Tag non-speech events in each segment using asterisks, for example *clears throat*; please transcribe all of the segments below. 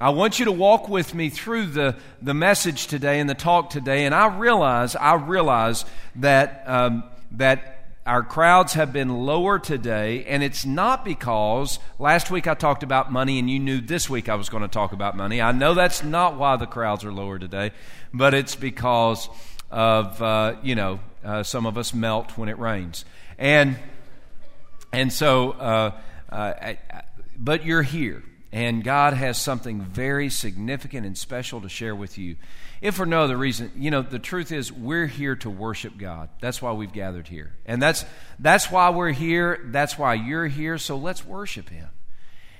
I want you to walk with me through the, the message today and the talk today. And I realize, I realize that, um, that our crowds have been lower today. And it's not because last week I talked about money and you knew this week I was going to talk about money. I know that's not why the crowds are lower today, but it's because of, uh, you know, uh, some of us melt when it rains. And, and so, uh, uh I, I, but you're here. And God has something very significant and special to share with you. If for no other reason, you know, the truth is we're here to worship God. That's why we've gathered here. And that's that's why we're here. That's why you're here. So let's worship him.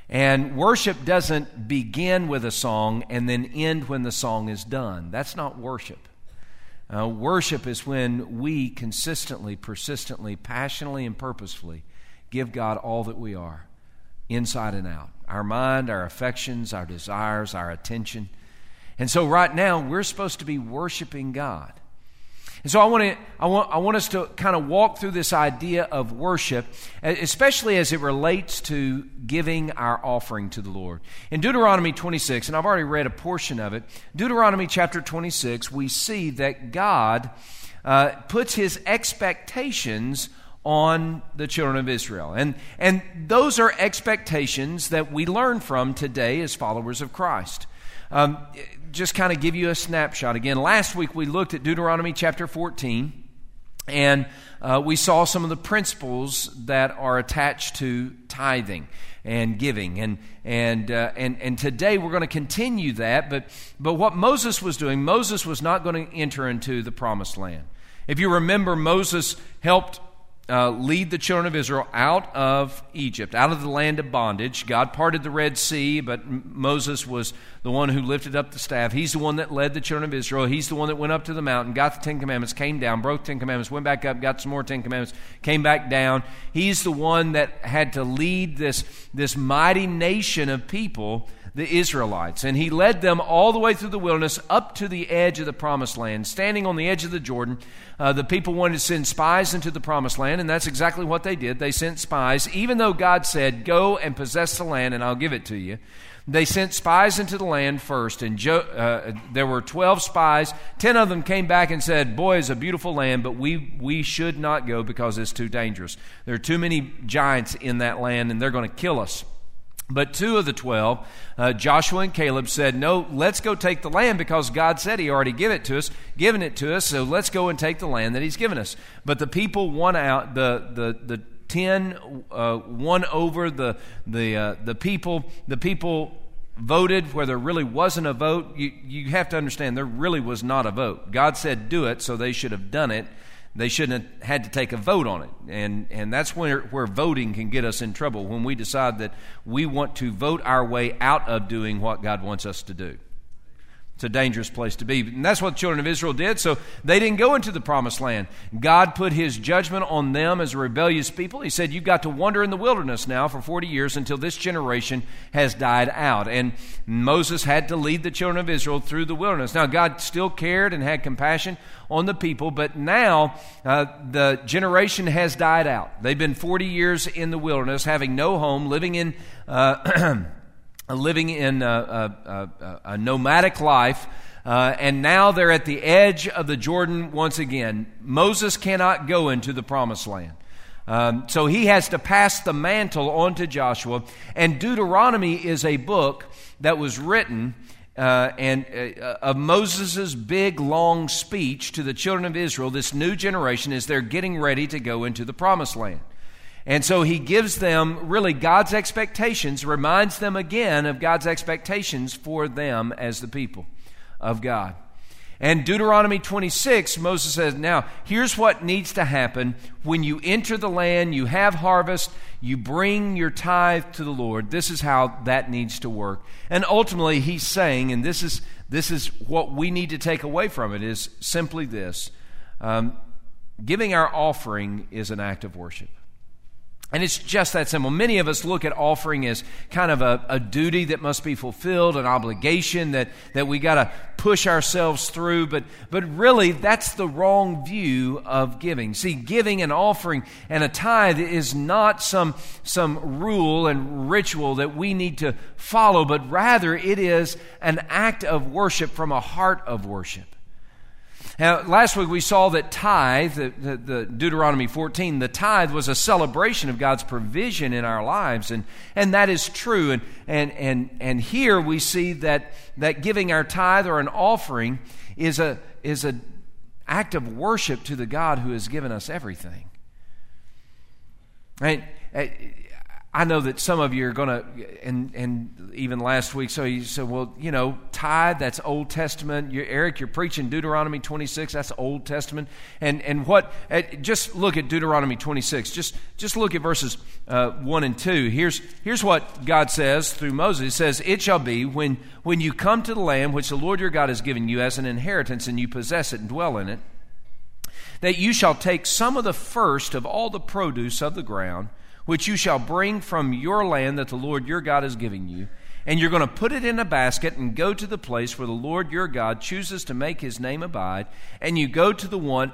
And worship doesn't begin with a song and then end when the song is done. That's not worship. Uh, worship is when we consistently, persistently, passionately, and purposefully give God all that we are, inside and out our mind, our affections, our desires, our attention. And so, right now, we're supposed to be worshiping God. And so I want, to, I, want, I want us to kind of walk through this idea of worship, especially as it relates to giving our offering to the Lord. In Deuteronomy 26, and I've already read a portion of it, Deuteronomy chapter 26, we see that God uh, puts his expectations on the children of Israel. And, and those are expectations that we learn from today as followers of Christ. Um, just kind of give you a snapshot. Again, last week we looked at Deuteronomy chapter 14, and uh, we saw some of the principles that are attached to tithing and giving. And, and, uh, and, and today we're going to continue that. But, but what Moses was doing, Moses was not going to enter into the promised land. If you remember, Moses helped uh, lead the children of Israel out of Egypt, out of the land of bondage. God parted the Red Sea, but Moses was the one who lifted up the staff. He's the one that led the children of Israel. He's the one that went up to the mountain, got the Ten Commandments, came down, broke Ten Commandments, went back up, got some more Ten Commandments, came back down. He's the one that had to lead this, this mighty nation of people the Israelites. And he led them all the way through the wilderness up to the edge of the promised land. Standing on the edge of the Jordan, uh, the people wanted to send spies into the promised land, and that's exactly what they did. They sent spies, even though God said, Go and possess the land, and I'll give it to you. They sent spies into the land first, and jo- uh, there were 12 spies. Ten of them came back and said, Boy, it's a beautiful land, but we, we should not go because it's too dangerous. There are too many giants in that land, and they're going to kill us. But two of the twelve, uh, Joshua and Caleb, said, No, let's go take the land because God said He already give it to us, given it to us, so let's go and take the land that He's given us. But the people won out, the, the, the ten uh, won over the, the, uh, the people. The people voted where there really wasn't a vote. You, you have to understand, there really was not a vote. God said, Do it, so they should have done it they shouldn't have had to take a vote on it. And, and that's where, where voting can get us in trouble when we decide that we want to vote our way out of doing what God wants us to do. It's a dangerous place to be. And that's what the children of Israel did. So they didn't go into the promised land. God put his judgment on them as a rebellious people. He said, You've got to wander in the wilderness now for 40 years until this generation has died out. And Moses had to lead the children of Israel through the wilderness. Now, God still cared and had compassion on the people, but now uh, the generation has died out. They've been 40 years in the wilderness, having no home, living in. Uh, *clears throat* living in a, a, a nomadic life. Uh, and now they're at the edge of the Jordan once again. Moses cannot go into the promised land. Um, so he has to pass the mantle on to Joshua. And Deuteronomy is a book that was written uh, and uh, of Moses' big long speech to the children of Israel, this new generation, as they're getting ready to go into the promised land. And so he gives them really God's expectations, reminds them again of God's expectations for them as the people of God. And Deuteronomy 26, Moses says, Now, here's what needs to happen. When you enter the land, you have harvest, you bring your tithe to the Lord. This is how that needs to work. And ultimately, he's saying, and this is, this is what we need to take away from it, is simply this um, giving our offering is an act of worship. And it's just that simple. Many of us look at offering as kind of a, a duty that must be fulfilled, an obligation that, that we got to push ourselves through. But, but really, that's the wrong view of giving. See, giving an offering and a tithe is not some, some rule and ritual that we need to follow, but rather it is an act of worship from a heart of worship. Now, last week we saw that tithe, the, the, the, Deuteronomy 14, the tithe was a celebration of God's provision in our lives, and, and that is true. And, and, and, and here we see that, that giving our tithe or an offering is a is an act of worship to the God who has given us everything. Right? Eh, I know that some of you are going to, and, and even last week, so you said, well, you know, tithe, that's Old Testament. You're, Eric, you're preaching Deuteronomy 26, that's Old Testament. And, and what, uh, just look at Deuteronomy 26. Just, just look at verses uh, 1 and 2. Here's, here's what God says through Moses. He says, It shall be when, when you come to the land which the Lord your God has given you as an inheritance and you possess it and dwell in it, that you shall take some of the first of all the produce of the ground which you shall bring from your land that the Lord your God is giving you. And you're going to put it in a basket and go to the place where the Lord your God chooses to make his name abide. And you go to the one,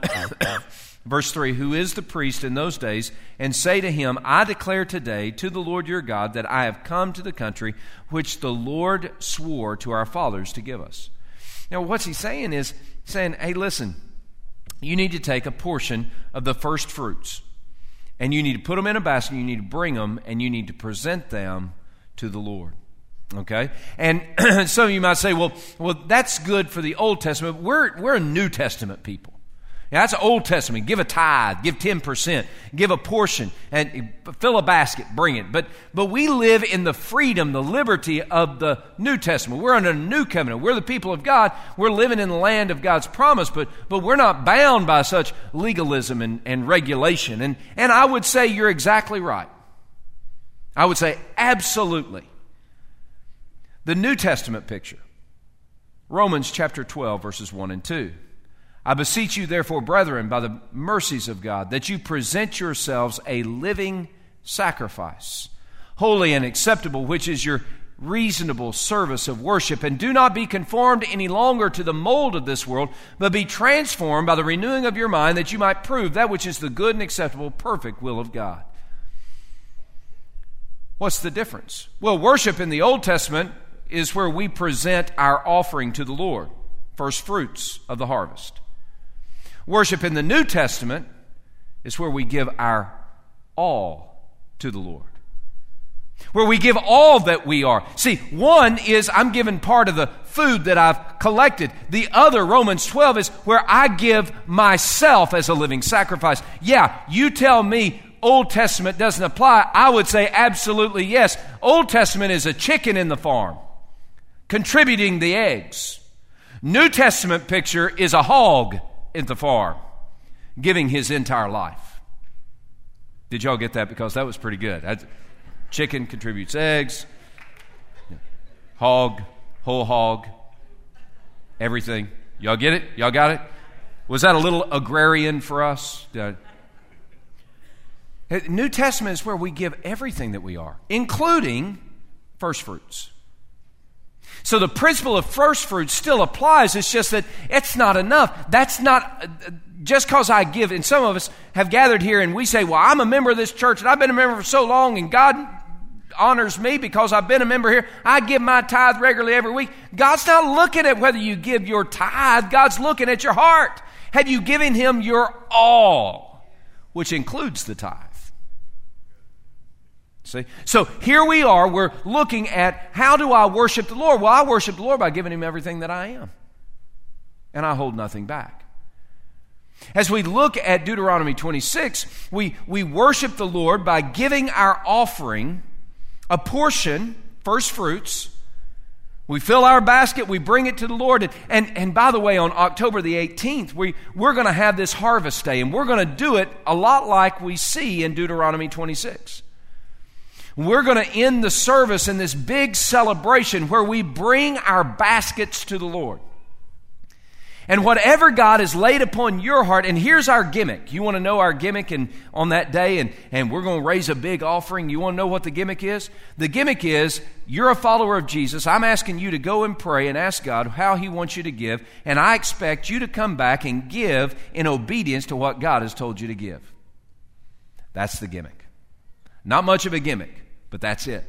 *coughs* verse 3, who is the priest in those days, and say to him, I declare today to the Lord your God that I have come to the country which the Lord swore to our fathers to give us. Now, what's he saying is saying, hey, listen, you need to take a portion of the first fruits and you need to put them in a basket, you need to bring them, and you need to present them to the Lord. Okay? And *clears throat* some of you might say, well, well, that's good for the Old Testament. We're, we're a New Testament people. Yeah, that's Old Testament. Give a tithe, give 10%, give a portion, and fill a basket, bring it. But, but we live in the freedom, the liberty of the New Testament. We're under a new covenant. We're the people of God. We're living in the land of God's promise, but, but we're not bound by such legalism and, and regulation. And, and I would say you're exactly right. I would say absolutely. The New Testament picture Romans chapter 12, verses 1 and 2. I beseech you, therefore, brethren, by the mercies of God, that you present yourselves a living sacrifice, holy and acceptable, which is your reasonable service of worship. And do not be conformed any longer to the mold of this world, but be transformed by the renewing of your mind, that you might prove that which is the good and acceptable, perfect will of God. What's the difference? Well, worship in the Old Testament is where we present our offering to the Lord, first fruits of the harvest. Worship in the New Testament is where we give our all to the Lord. Where we give all that we are. See, one is I'm giving part of the food that I've collected. The other, Romans 12, is where I give myself as a living sacrifice. Yeah, you tell me Old Testament doesn't apply. I would say absolutely yes. Old Testament is a chicken in the farm, contributing the eggs. New Testament picture is a hog in the farm, giving his entire life. Did y'all get that? Because that was pretty good. chicken contributes eggs, hog, whole hog, everything. Y'all get it? Y'all got it? Was that a little agrarian for us? New Testament is where we give everything that we are, including first fruits. So the principle of first fruits still applies. It's just that it's not enough. That's not just because I give. And some of us have gathered here and we say, Well, I'm a member of this church and I've been a member for so long and God honors me because I've been a member here. I give my tithe regularly every week. God's not looking at whether you give your tithe, God's looking at your heart. Have you given Him your all, which includes the tithe? See? So here we are, we're looking at how do I worship the Lord? Well, I worship the Lord by giving Him everything that I am. And I hold nothing back. As we look at Deuteronomy 26, we, we worship the Lord by giving our offering a portion, first fruits. We fill our basket, we bring it to the Lord. And, and, and by the way, on October the 18th, we, we're going to have this harvest day, and we're going to do it a lot like we see in Deuteronomy 26. We're going to end the service in this big celebration where we bring our baskets to the Lord. And whatever God has laid upon your heart, and here's our gimmick. You want to know our gimmick and on that day, and, and we're going to raise a big offering. You want to know what the gimmick is? The gimmick is you're a follower of Jesus. I'm asking you to go and pray and ask God how He wants you to give, and I expect you to come back and give in obedience to what God has told you to give. That's the gimmick. Not much of a gimmick, but that's it.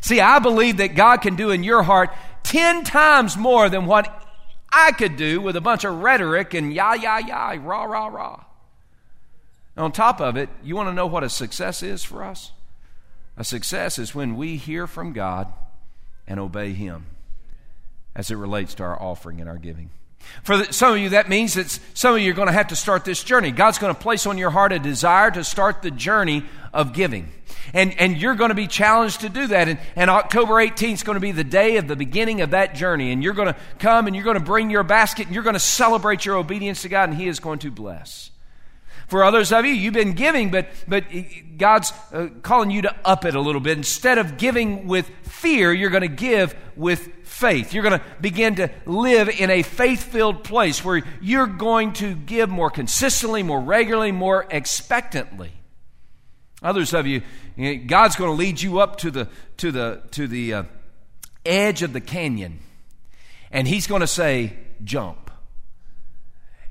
See, I believe that God can do in your heart 10 times more than what I could do with a bunch of rhetoric and yah, yah, yah, rah, rah, rah. And on top of it, you want to know what a success is for us? A success is when we hear from God and obey Him as it relates to our offering and our giving. For some of you, that means that some of you are going to have to start this journey. God's going to place on your heart a desire to start the journey of giving. And, and you're going to be challenged to do that. And, and October 18th is going to be the day of the beginning of that journey. And you're going to come and you're going to bring your basket and you're going to celebrate your obedience to God, and He is going to bless. For others of you, you've been giving, but, but God's uh, calling you to up it a little bit. Instead of giving with fear, you're going to give with faith. You're going to begin to live in a faith filled place where you're going to give more consistently, more regularly, more expectantly. Others of you, God's going to lead you up to the, to the, to the uh, edge of the canyon, and He's going to say, jump.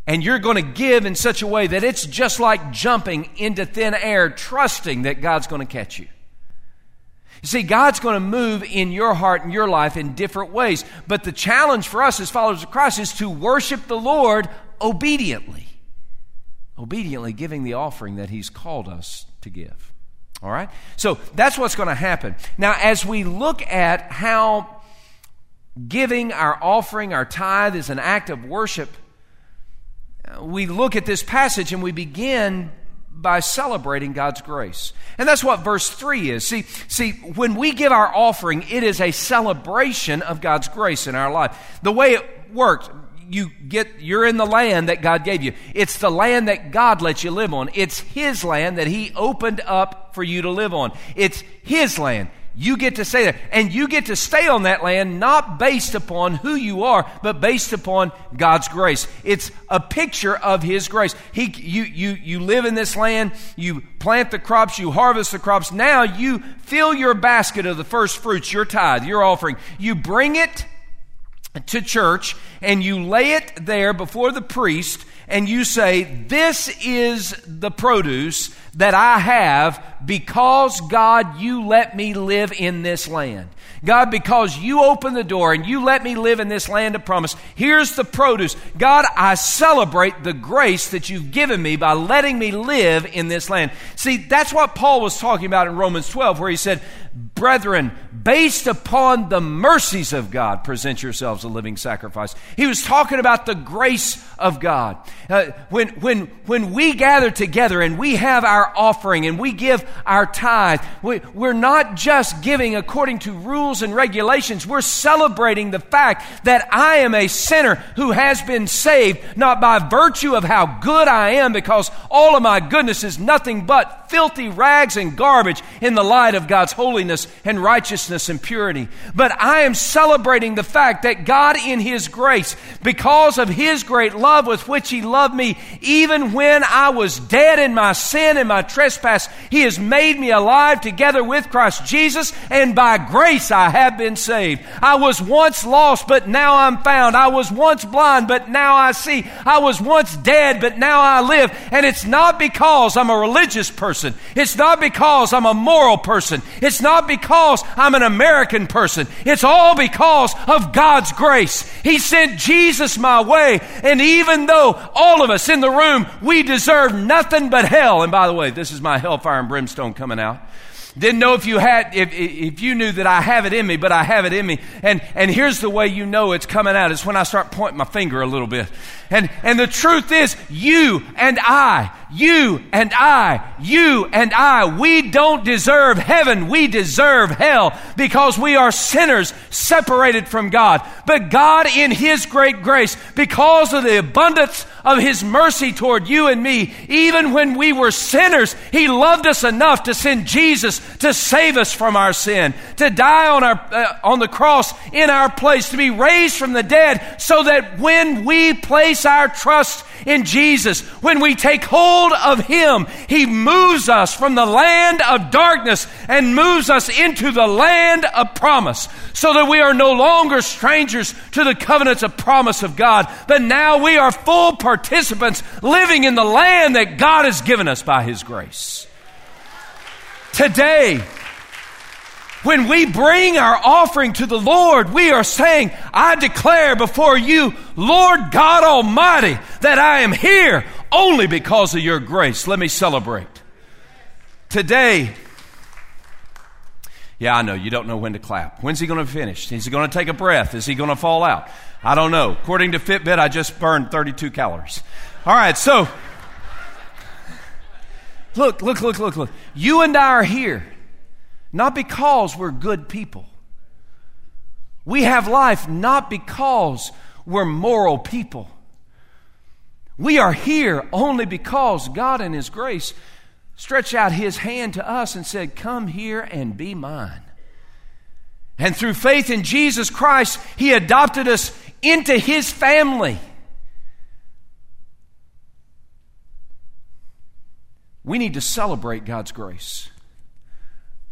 And you're going to give in such a way that it's just like jumping into thin air, trusting that God's going to catch you. You see, God's going to move in your heart and your life in different ways. But the challenge for us as followers of Christ is to worship the Lord obediently. Obediently giving the offering that He's called us to give. All right? So that's what's going to happen. Now, as we look at how giving our offering, our tithe, is an act of worship, uh, we look at this passage and we begin by celebrating God's grace. And that's what verse 3 is. See, see, when we give our offering, it is a celebration of God's grace in our life. The way it works, you get you're in the land that God gave you. It's the land that God lets you live on. It's his land that he opened up for you to live on. It's his land. You get to stay there. And you get to stay on that land not based upon who you are, but based upon God's grace. It's a picture of His grace. He, you, you, you live in this land, you plant the crops, you harvest the crops. Now you fill your basket of the first fruits, your tithe, your offering. You bring it to church and you lay it there before the priest and you say, This is the produce that I have because, God, you let me live in this land. God, because you opened the door and you let me live in this land of promise, here's the produce. God, I celebrate the grace that you've given me by letting me live in this land. See, that's what Paul was talking about in Romans 12, where he said, Brethren, based upon the mercies of God, present yourselves a living sacrifice. He was talking about the grace of God. Uh, when, when, when we gather together and we have our offering and we give our tithe, we, we're not just giving according to rules and regulations. We're celebrating the fact that I am a sinner who has been saved, not by virtue of how good I am, because all of my goodness is nothing but filthy rags and garbage in the light of God's holiness and righteousness and purity. But I am celebrating the fact that God, in His grace, because of His great love with which He loved me, even when I was dead in my sin and my trespass, He has made me alive together with Christ Jesus, and by grace I have been saved. I was once lost, but now I'm found. I was once blind, but now I see. I was once dead, but now I live. And it's not because I'm a religious person. It's not because I'm a moral person. It's not because I'm an American person. It's all because of God's grace. He sent Jesus my way. And even though all of us in the room, we deserve nothing but hell. And by the way, this is my hellfire and brimstone coming out. Didn't know if you had, if, if you knew that I have it in me, but I have it in me. And, and here's the way you know it's coming out is when I start pointing my finger a little bit. And, and the truth is, you and I, you and I, you and I, we don't deserve heaven. We deserve hell because we are sinners separated from God. But God, in His great grace, because of the abundance of His mercy toward you and me, even when we were sinners, He loved us enough to send Jesus to save us from our sin, to die on, our, uh, on the cross in our place, to be raised from the dead, so that when we place our trust in Jesus, when we take hold of Him, He moves us from the land of darkness and moves us into the land of promise, so that we are no longer strangers to the covenants of promise of God, but now we are full participants living in the land that God has given us by His grace. Today, when we bring our offering to the Lord, we are saying, I declare before you, Lord God Almighty, that I am here only because of your grace. Let me celebrate. Today, yeah, I know, you don't know when to clap. When's he going to finish? Is he going to take a breath? Is he going to fall out? I don't know. According to Fitbit, I just burned 32 calories. All right, so look, look, look, look, look. You and I are here not because we're good people. We have life not because we're moral people. We are here only because God, in His grace, stretched out His hand to us and said, Come here and be mine. And through faith in Jesus Christ, He adopted us into His family. We need to celebrate God's grace.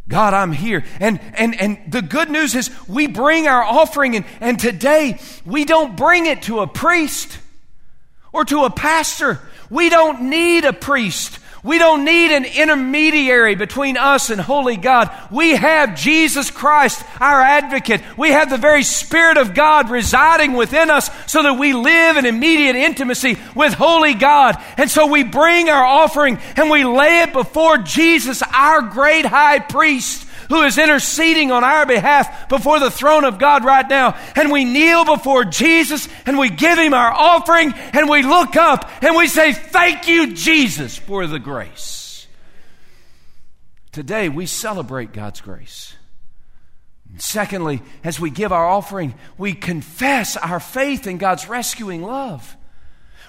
God, I'm here. And, and, and the good news is we bring our offering, and, and today we don't bring it to a priest or to a pastor. We don't need a priest we don't need an intermediary between us and holy God. We have Jesus Christ, our advocate. We have the very Spirit of God residing within us so that we live in immediate intimacy with holy God. And so we bring our offering and we lay it before Jesus, our great high priest who is interceding on our behalf before the throne of God right now. And we kneel before Jesus and we give him our offering and we look up and we say, Thank you, Jesus, for the grace. Today we celebrate God's grace. secondly, as we give our offering, we confess our faith in God's rescuing love.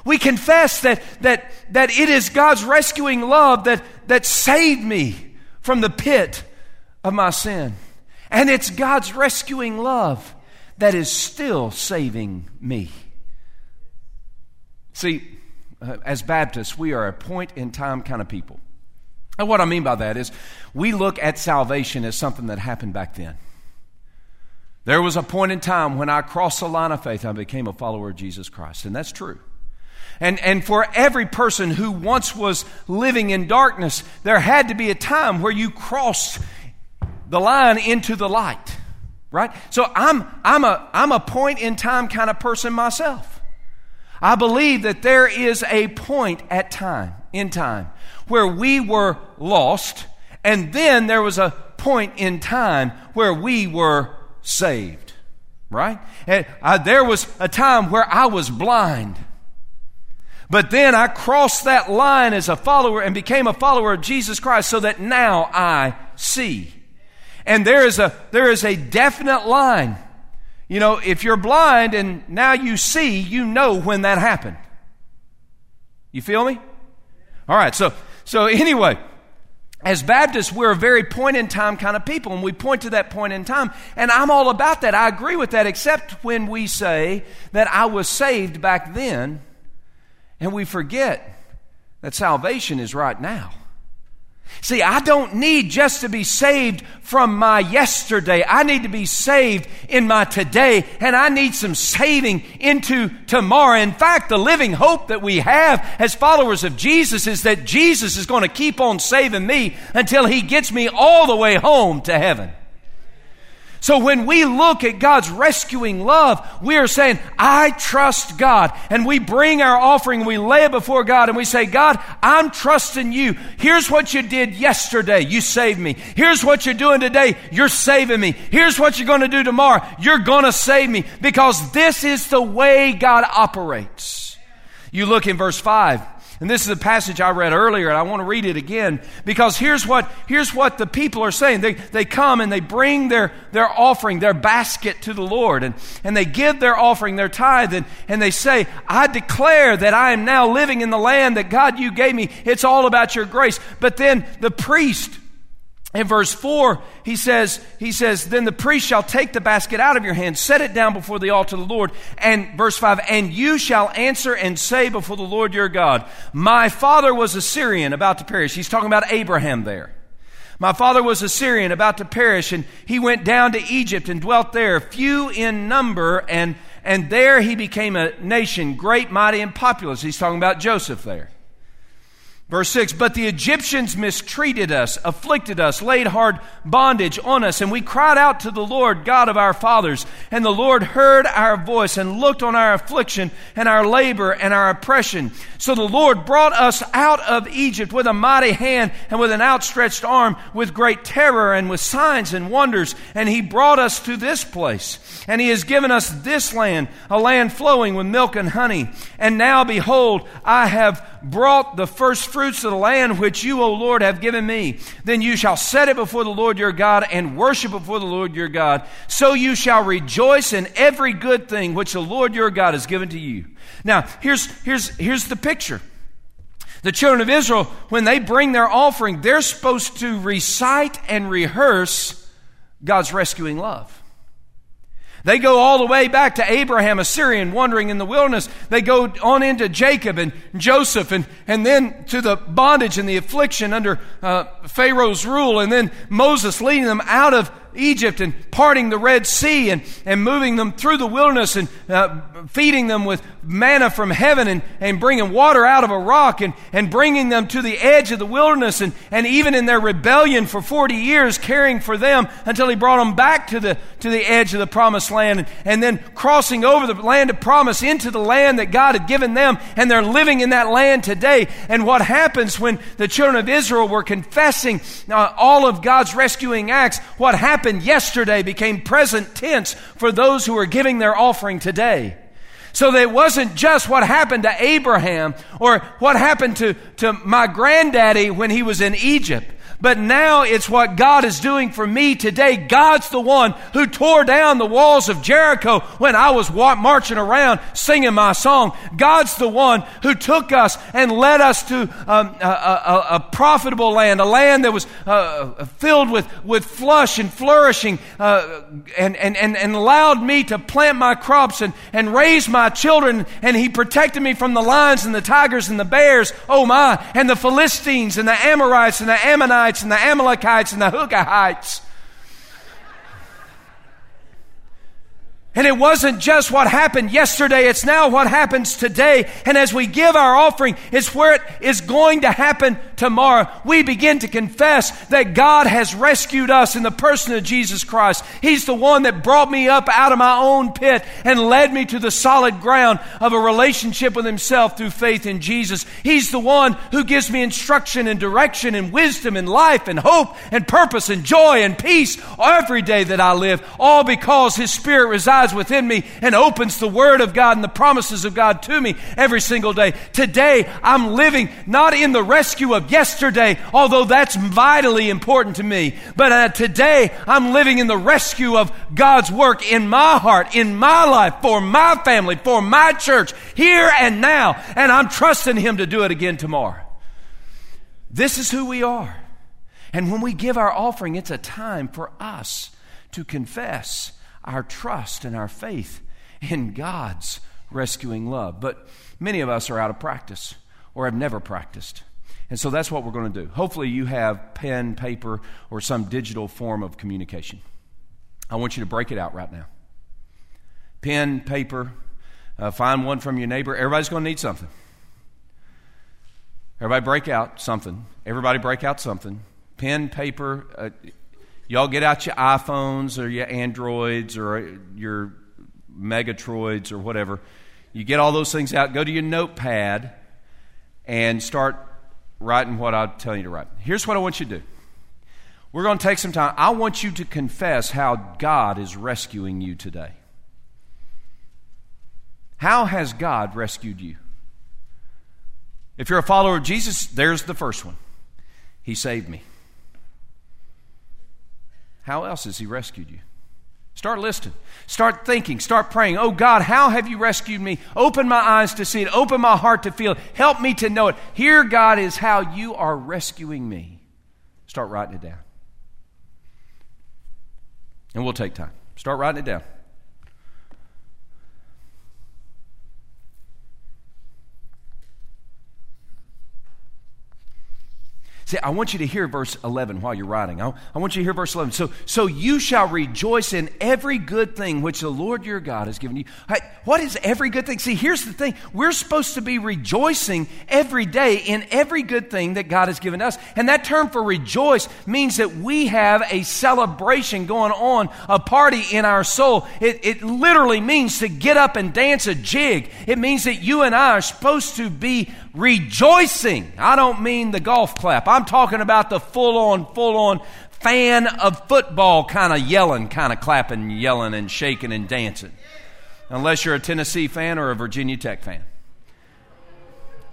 We confess that, that, that it is God's rescuing love that, that saved me from the pit of my sin. And it's God's rescuing love that is still saving me. See, uh, as Baptists, we are a point in time kind of people. And what I mean by that is we look at salvation as something that happened back then. There was a point in time when I crossed the line of faith, I became a follower of Jesus Christ. And that's true. And, and for every person who once was living in darkness, there had to be a time where you crossed the line into the light, right? So I'm, I'm, a, I'm a point in time kind of person myself. I believe that there is a point at time, in time, where we were lost, and then there was a point in time where we were saved, right? And I, there was a time where I was blind. But then I crossed that line as a follower and became a follower of Jesus Christ so that now I see. And there is a, there is a definite line. You know, if you're blind and now you see, you know when that happened. You feel me? All right, so, so anyway, as Baptists, we're a very point in time kind of people, and we point to that point in time. And I'm all about that. I agree with that, except when we say that I was saved back then, and we forget that salvation is right now. See, I don't need just to be saved from my yesterday. I need to be saved in my today, and I need some saving into tomorrow. In fact, the living hope that we have as followers of Jesus is that Jesus is going to keep on saving me until He gets me all the way home to heaven. So when we look at God's rescuing love, we are saying, I trust God. And we bring our offering, we lay it before God, and we say, God, I'm trusting you. Here's what you did yesterday. You saved me. Here's what you're doing today. You're saving me. Here's what you're going to do tomorrow. You're going to save me. Because this is the way God operates. You look in verse 5. And this is a passage I read earlier, and I want to read it again because here's what, here's what the people are saying. They, they come and they bring their, their offering, their basket to the Lord, and, and they give their offering, their tithe, and, and they say, I declare that I am now living in the land that God you gave me. It's all about your grace. But then the priest in verse 4 he says he says then the priest shall take the basket out of your hand set it down before the altar of the lord and verse 5 and you shall answer and say before the lord your god my father was a syrian about to perish he's talking about abraham there. My father was a syrian about to perish and he went down to egypt and dwelt there few in number and and there he became a nation great mighty and populous. He's talking about joseph there Verse 6 But the Egyptians mistreated us, afflicted us, laid hard bondage on us, and we cried out to the Lord, God of our fathers. And the Lord heard our voice and looked on our affliction and our labor and our oppression. So the Lord brought us out of Egypt with a mighty hand and with an outstretched arm, with great terror and with signs and wonders. And he brought us to this place. And he has given us this land, a land flowing with milk and honey. And now behold, I have brought the first fruits of the land which you, O Lord, have given me. Then you shall set it before the Lord your God and worship before the Lord your God. So you shall rejoice in every good thing which the Lord your God has given to you. Now, here's, here's, here's the picture. The children of Israel, when they bring their offering, they're supposed to recite and rehearse God's rescuing love. They go all the way back to Abraham, a Syrian, wandering in the wilderness. They go on into Jacob and Joseph, and, and then to the bondage and the affliction under uh, Pharaoh's rule, and then Moses leading them out of Egypt and parting the Red Sea and, and moving them through the wilderness and uh, feeding them with manna from heaven and, and bringing water out of a rock and, and bringing them to the edge of the wilderness and, and even in their rebellion for 40 years caring for them until he brought them back to the, to the edge of the promised land and, and then crossing over the land of promise into the land that God had given them and they're living in that land today. And what happens when the children of Israel were confessing uh, all of God's rescuing acts, what happened happened yesterday became present tense for those who are giving their offering today. So that it wasn't just what happened to Abraham or what happened to, to my granddaddy when he was in Egypt. But now it's what God is doing for me today. God's the one who tore down the walls of Jericho when I was marching around singing my song. God's the one who took us and led us to um, a, a, a, profitable land, a land that was uh, filled with, with flush and flourishing, uh, and, and, and, and allowed me to plant my crops and, and raise my children. And He protected me from the lions and the tigers and the bears. Oh my. And the Philistines and the Amorites and the Ammonites and the Amalekites and the Hugahites. And it wasn't just what happened yesterday, it's now what happens today. And as we give our offering, it's where it is going to happen tomorrow. We begin to confess that God has rescued us in the person of Jesus Christ. He's the one that brought me up out of my own pit and led me to the solid ground of a relationship with Himself through faith in Jesus. He's the one who gives me instruction and direction and wisdom and life and hope and purpose and joy and peace every day that I live, all because His Spirit resides within me and opens the Word of God and the promises of God to me every single day. Today, I'm living not in the rescue of yesterday, although that's vitally important to me, but uh, today, I'm living in the rescue of God's work in my heart, in my life, for my family, for my church, here and now, and I'm trusting Him to do it again tomorrow. This is who we are. And when we give our offering, it's a time for us to confess our trust and our faith in God's rescuing love. But many of us are out of practice or have never practiced. And so that's what we're going to do. Hopefully, you have pen, paper, or some digital form of communication. I want you to break it out right now. Pen, paper, uh, find one from your neighbor. Everybody's going to need something. Everybody break out something. Everybody break out something. Pen, paper, uh, Y'all get out your iPhones or your Androids or your Megatroids or whatever. You get all those things out, go to your notepad, and start writing what I'm telling you to write. Here's what I want you to do. We're going to take some time. I want you to confess how God is rescuing you today. How has God rescued you? If you're a follower of Jesus, there's the first one He saved me. How else has He rescued you? Start listening. Start thinking. Start praying. Oh God, how have you rescued me? Open my eyes to see it. Open my heart to feel it. Help me to know it. Here, God, is how you are rescuing me. Start writing it down. And we'll take time. Start writing it down. See, I want you to hear verse 11 while you're writing. I, I want you to hear verse 11. So, so you shall rejoice in every good thing which the Lord your God has given you. What is every good thing? See, here's the thing. We're supposed to be rejoicing every day in every good thing that God has given us. And that term for rejoice means that we have a celebration going on, a party in our soul. It, it literally means to get up and dance a jig. It means that you and I are supposed to be rejoicing. I don't mean the golf clap. I'm talking about the full on, full on fan of football kind of yelling, kind of clapping, yelling, and shaking and dancing. Unless you're a Tennessee fan or a Virginia Tech fan.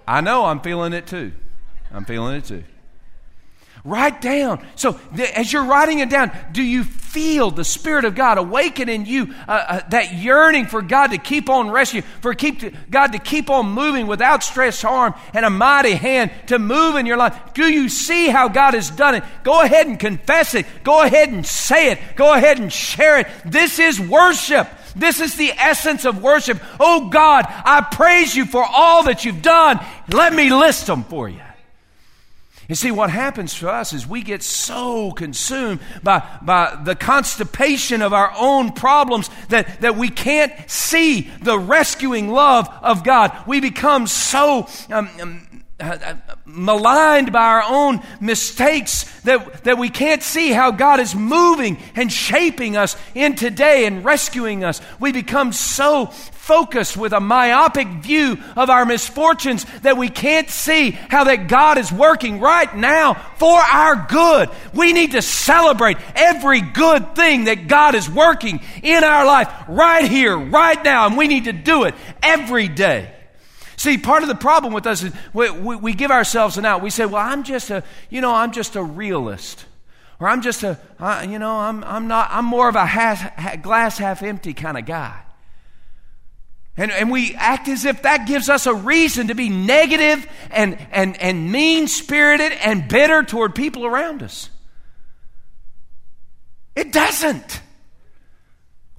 I know I'm feeling it too. I'm feeling it too. Write down. So, as you're writing it down, do you feel the Spirit of God awaken in you uh, uh, that yearning for God to keep on rescuing, for keep to, God to keep on moving with outstretched arm and a mighty hand to move in your life? Do you see how God has done it? Go ahead and confess it. Go ahead and say it. Go ahead and share it. This is worship. This is the essence of worship. Oh God, I praise you for all that you've done. Let me list them for you. You see, what happens to us is we get so consumed by, by the constipation of our own problems that, that we can't see the rescuing love of God. We become so um, um, uh, uh, maligned by our own mistakes that, that we can't see how God is moving and shaping us in today and rescuing us. We become so focused with a myopic view of our misfortunes that we can't see how that God is working right now for our good. We need to celebrate every good thing that God is working in our life right here, right now, and we need to do it every day. See, part of the problem with us is we, we, we give ourselves an out. We say, well, I'm just a, you know, I'm just a realist. Or I'm just a, uh, you know, I'm, I'm not, I'm more of a half, glass half empty kind of guy. And, and we act as if that gives us a reason to be negative and, and, and mean spirited and bitter toward people around us. It doesn't.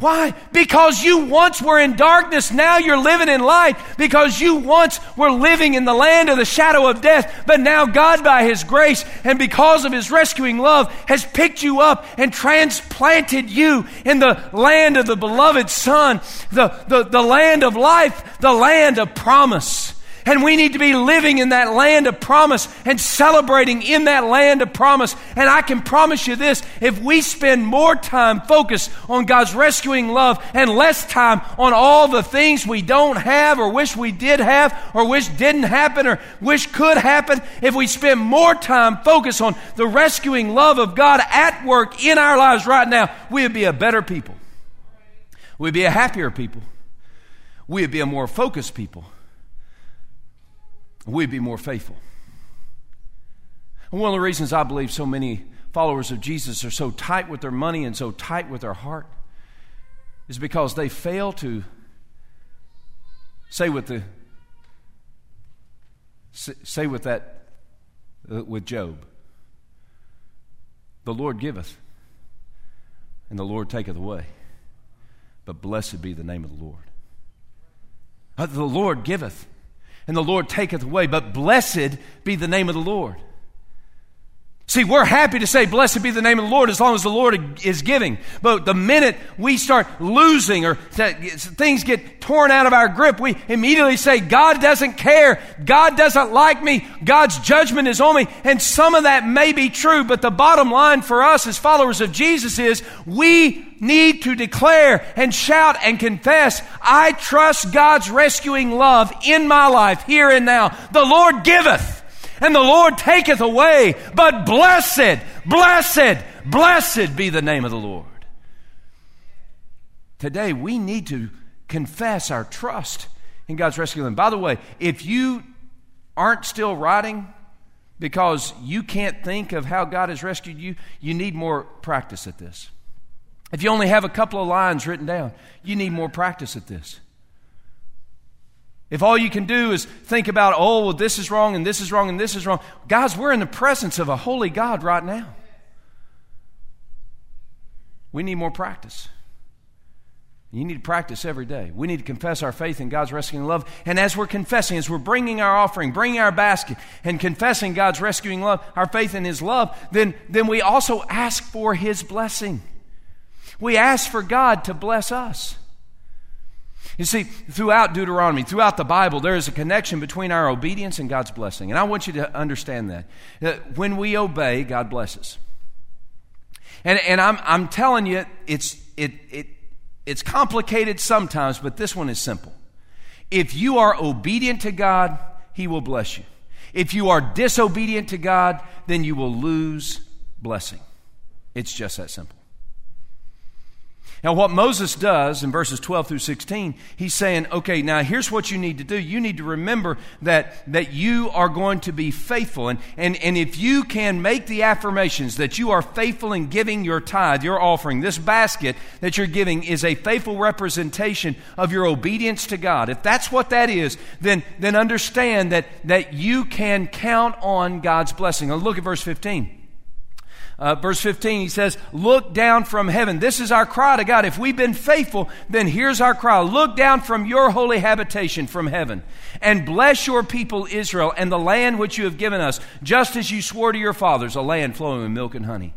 Why? Because you once were in darkness, now you're living in light. Because you once were living in the land of the shadow of death, but now God, by His grace and because of His rescuing love, has picked you up and transplanted you in the land of the beloved Son, the, the, the land of life, the land of promise. And we need to be living in that land of promise and celebrating in that land of promise. And I can promise you this if we spend more time focused on God's rescuing love and less time on all the things we don't have or wish we did have or wish didn't happen or wish could happen, if we spend more time focused on the rescuing love of God at work in our lives right now, we would be a better people. We'd be a happier people. We'd be a more focused people we'd be more faithful. And one of the reasons I believe so many followers of Jesus are so tight with their money and so tight with their heart is because they fail to say with the say with that uh, with Job the Lord giveth and the Lord taketh away but blessed be the name of the Lord uh, the Lord giveth and the Lord taketh away. But blessed be the name of the Lord. See, we're happy to say, Blessed be the name of the Lord as long as the Lord is giving. But the minute we start losing or things get torn out of our grip, we immediately say, God doesn't care. God doesn't like me. God's judgment is on me. And some of that may be true, but the bottom line for us as followers of Jesus is we need to declare and shout and confess, I trust God's rescuing love in my life here and now. The Lord giveth and the Lord taketh away. But blessed, blessed, blessed be the name of the Lord. Today, we need to confess our trust in God's rescue. And by the way, if you aren't still writing because you can't think of how God has rescued you, you need more practice at this. If you only have a couple of lines written down, you need more practice at this. If all you can do is think about, oh, well, this is wrong and this is wrong and this is wrong, guys, we're in the presence of a holy God right now. We need more practice. You need to practice every day. We need to confess our faith in God's rescuing love. And as we're confessing, as we're bringing our offering, bringing our basket, and confessing God's rescuing love, our faith in His love, then, then we also ask for His blessing. We ask for God to bless us. You see, throughout Deuteronomy, throughout the Bible, there is a connection between our obedience and God's blessing. And I want you to understand that. that when we obey, God blesses. And, and I'm, I'm telling you, it's, it, it, it's complicated sometimes, but this one is simple. If you are obedient to God, He will bless you. If you are disobedient to God, then you will lose blessing. It's just that simple. Now, what Moses does in verses 12 through 16, he's saying, okay, now here's what you need to do. You need to remember that, that you are going to be faithful. And, and, and if you can make the affirmations that you are faithful in giving your tithe, your offering, this basket that you're giving is a faithful representation of your obedience to God. If that's what that is, then, then understand that, that you can count on God's blessing. Now look at verse 15. Uh, verse 15, he says, Look down from heaven. This is our cry to God. If we've been faithful, then here's our cry. Look down from your holy habitation from heaven and bless your people Israel and the land which you have given us, just as you swore to your fathers, a land flowing with milk and honey.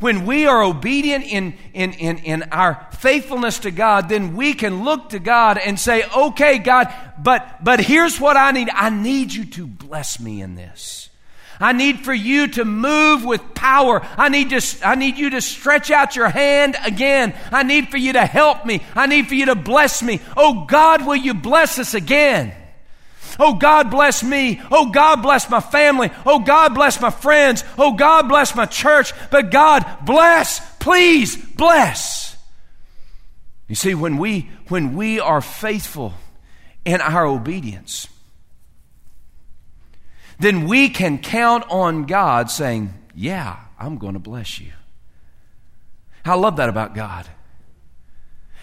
When we are obedient in, in, in, in our faithfulness to God, then we can look to God and say, okay, God, but, but here's what I need. I need you to bless me in this. I need for you to move with power. I need to, I need you to stretch out your hand again. I need for you to help me. I need for you to bless me. Oh God, will you bless us again? Oh God, bless me. Oh God, bless my family. Oh God, bless my friends. Oh God, bless my church. But God, bless, please bless. You see, when we, when we are faithful in our obedience, then we can count on God saying, Yeah, I'm going to bless you. I love that about God.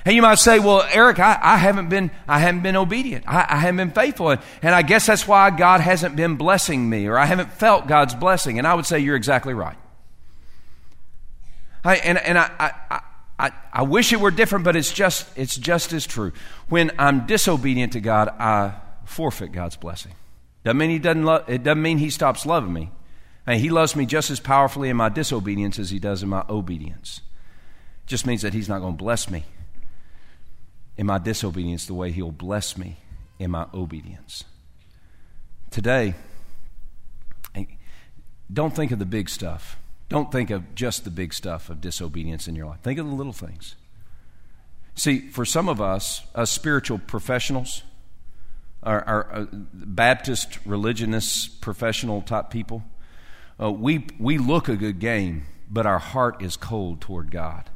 And you might say, well, Eric, I, I haven't been, I haven't been obedient. I, I haven't been faithful. And, and I guess that's why God hasn't been blessing me or I haven't felt God's blessing. And I would say you're exactly right. I, and and I, I, I, I wish it were different, but it's just, it's just as true. When I'm disobedient to God, I forfeit God's blessing. Doesn't mean he doesn't lo- it doesn't mean he stops loving me. Mean, he loves me just as powerfully in my disobedience as he does in my obedience. It just means that he's not going to bless me in my disobedience the way he'll bless me in my obedience. Today, don't think of the big stuff. Don't think of just the big stuff of disobedience in your life. Think of the little things. See, for some of us, as spiritual professionals, our, our uh, Baptist religionists, professional type people, uh, we, we look a good game, but our heart is cold toward God.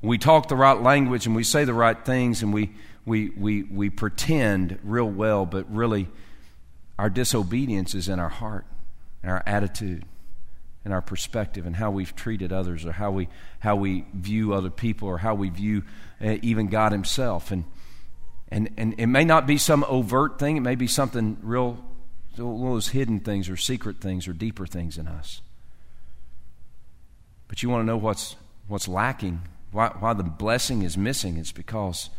We talk the right language and we say the right things and we, we, we, we pretend real well, but really our disobedience is in our heart, and our attitude, and our perspective, and how we've treated others, or how we, how we view other people, or how we view uh, even God Himself. And and, and it may not be some overt thing, it may be something real, one of those hidden things or secret things or deeper things in us. But you want to know what's, what's lacking, why, why the blessing is missing, it's because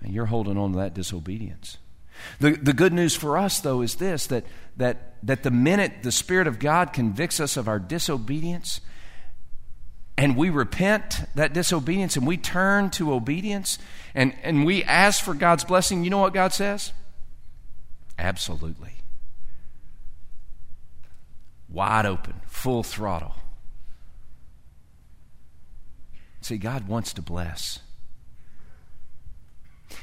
man, you're holding on to that disobedience. The, the good news for us, though, is this that, that, that the minute the Spirit of God convicts us of our disobedience, and we repent that disobedience and we turn to obedience and, and we ask for God's blessing, you know what God says? Absolutely. Wide open, full throttle. See, God wants to bless.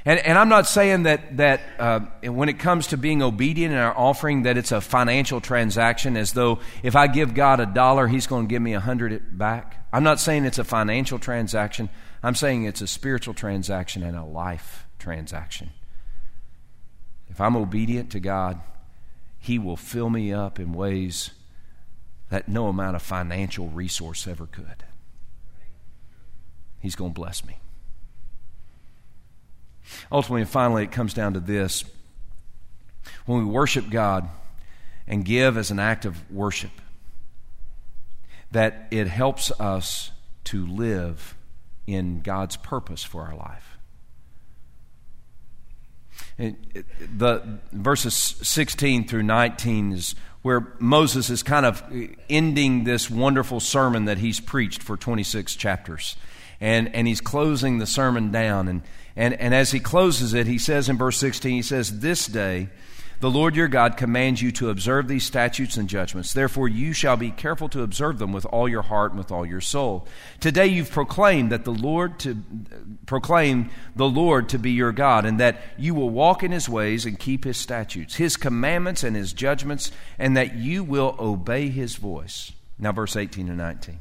And, and I'm not saying that, that uh, when it comes to being obedient in our offering, that it's a financial transaction, as though if I give God a dollar, He's going to give me a hundred back. I'm not saying it's a financial transaction. I'm saying it's a spiritual transaction and a life transaction. If I'm obedient to God, He will fill me up in ways that no amount of financial resource ever could. He's going to bless me. Ultimately and finally, it comes down to this. When we worship God and give as an act of worship, that it helps us to live in God's purpose for our life. The verses 16 through 19 is where Moses is kind of ending this wonderful sermon that he's preached for 26 chapters. And, and he's closing the sermon down. And, and, and as he closes it, he says in verse 16, he says, This day the Lord your God commands you to observe these statutes and judgments. Therefore, you shall be careful to observe them with all your heart and with all your soul. Today you've proclaimed that the Lord to proclaim the Lord to be your God, and that you will walk in his ways and keep his statutes, his commandments and his judgments, and that you will obey his voice. Now, verse 18 and 19.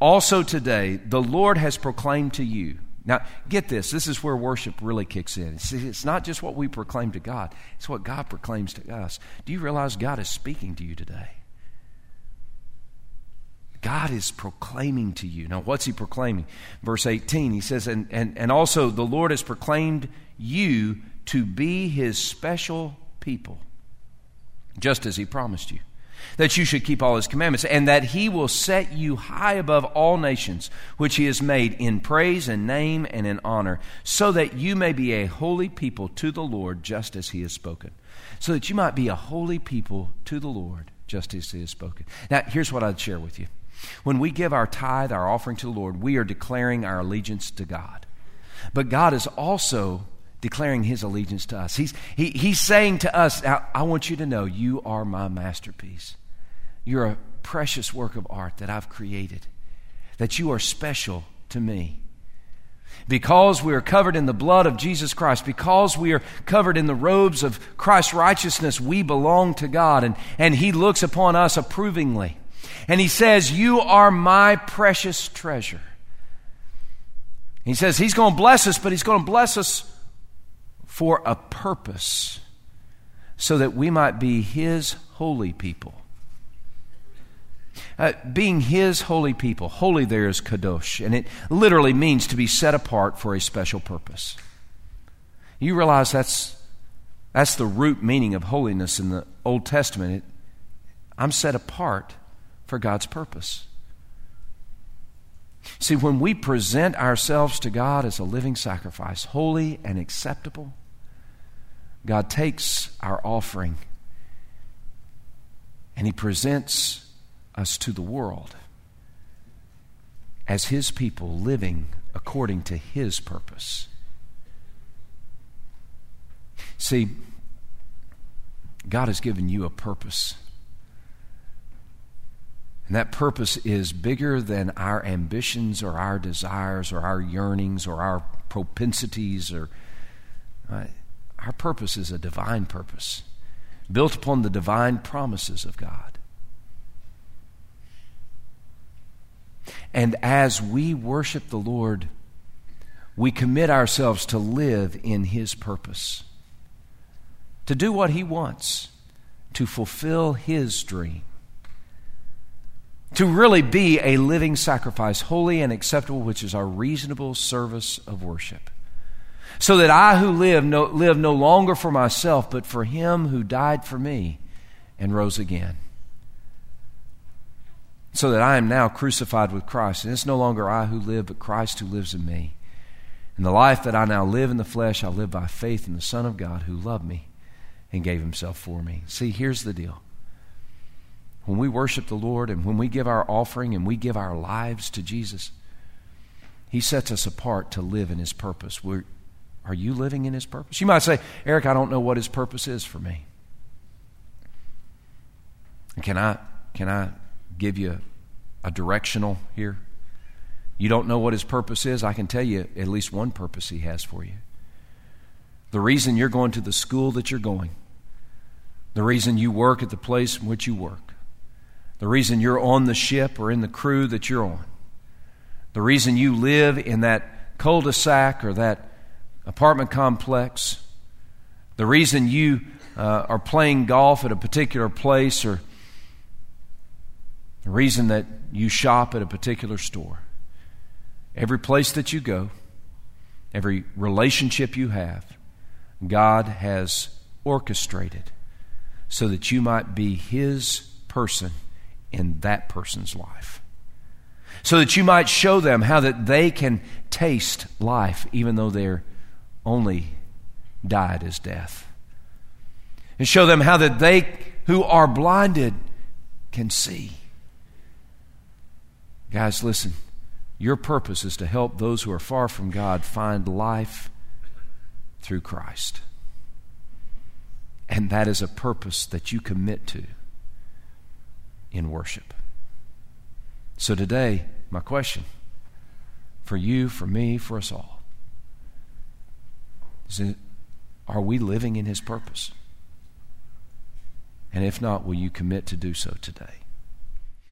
Also today, the Lord has proclaimed to you now, get this. This is where worship really kicks in. It's, it's, not just what we proclaim to God, it's what God proclaims to us. Do you realize God is speaking to you today? God is proclaiming to you. Now, what's He proclaiming? Verse 18, He says, And, and, and also the Lord has proclaimed you to be His special people, just as He promised you that you should keep all his commandments, and that he will set you high above all nations, which he has made in praise and name and in honor, so that you may be a holy people to the Lord, just as he has spoken. So that you might be a holy people to the Lord, just as he has spoken. Now, here's what I'd share with you. When we give our tithe, our offering to the Lord, we are declaring our allegiance to God. But God is also declaring his allegiance to us. He's, he, he's saying to us, I want you to know you are my masterpiece. You're a precious work of art that I've created, that you are special to me. Because we are covered in the blood of Jesus Christ, because we are covered in the robes of Christ's righteousness, we belong to God, and, and He looks upon us approvingly. And He says, You are my precious treasure. He says He's going to bless us, but He's going to bless us for a purpose so that we might be His holy people. Uh, being His holy people, holy there is kadosh, and it literally means to be set apart for a special purpose. You realize that's, that's the root meaning of holiness in the Old Testament. It, I'm set apart for God's purpose. See, when we present ourselves to God as a living sacrifice, holy and acceptable, God takes our offering and He presents us to the world as His people living according to His purpose. See, God has given you a purpose. And that purpose is bigger than our ambitions or our desires or our yearnings or our propensities or. Uh, our purpose is a divine purpose, built upon the divine promises of God. And as we worship the Lord, we commit ourselves to live in His purpose, to do what He wants, to fulfill His dream, to really be a living sacrifice, holy and acceptable, which is our reasonable service of worship so that I who live no, live no longer for myself, but for him who died for me and rose again. So that I am now crucified with Christ, and it's no longer I who live, but Christ who lives in me. And the life that I now live in the flesh, I live by faith in the Son of God who loved me and gave himself for me. See, here's the deal. When we worship the Lord and when we give our offering and we give our lives to Jesus, He sets us apart to live in His purpose. We're, are you living in His purpose? You might say, Eric, I don't know what His purpose is for me. Can I, can I give you a directional here? You don't know what His purpose is? I can tell you at least one purpose He has for you. The reason you're going to the school that you're going, the reason you work at the place in which you work, the reason you're on the ship or in the crew that you're on, the reason you live in that cul de sac or that apartment complex, the reason you uh, are playing golf at a particular place, or the reason that you shop at a particular store. Every place that you go, every relationship you have, God has orchestrated so that you might be His person in that person's life. so that you might show them how that they can taste life even though they're only died as death. And show them how that they who are blinded can see. Guys, listen. Your purpose is to help those who are far from God find life through Christ. And that is a purpose that you commit to in worship. So today, my question for you, for me, for us all is it, are we living in His purpose? And if not, will you commit to do so today?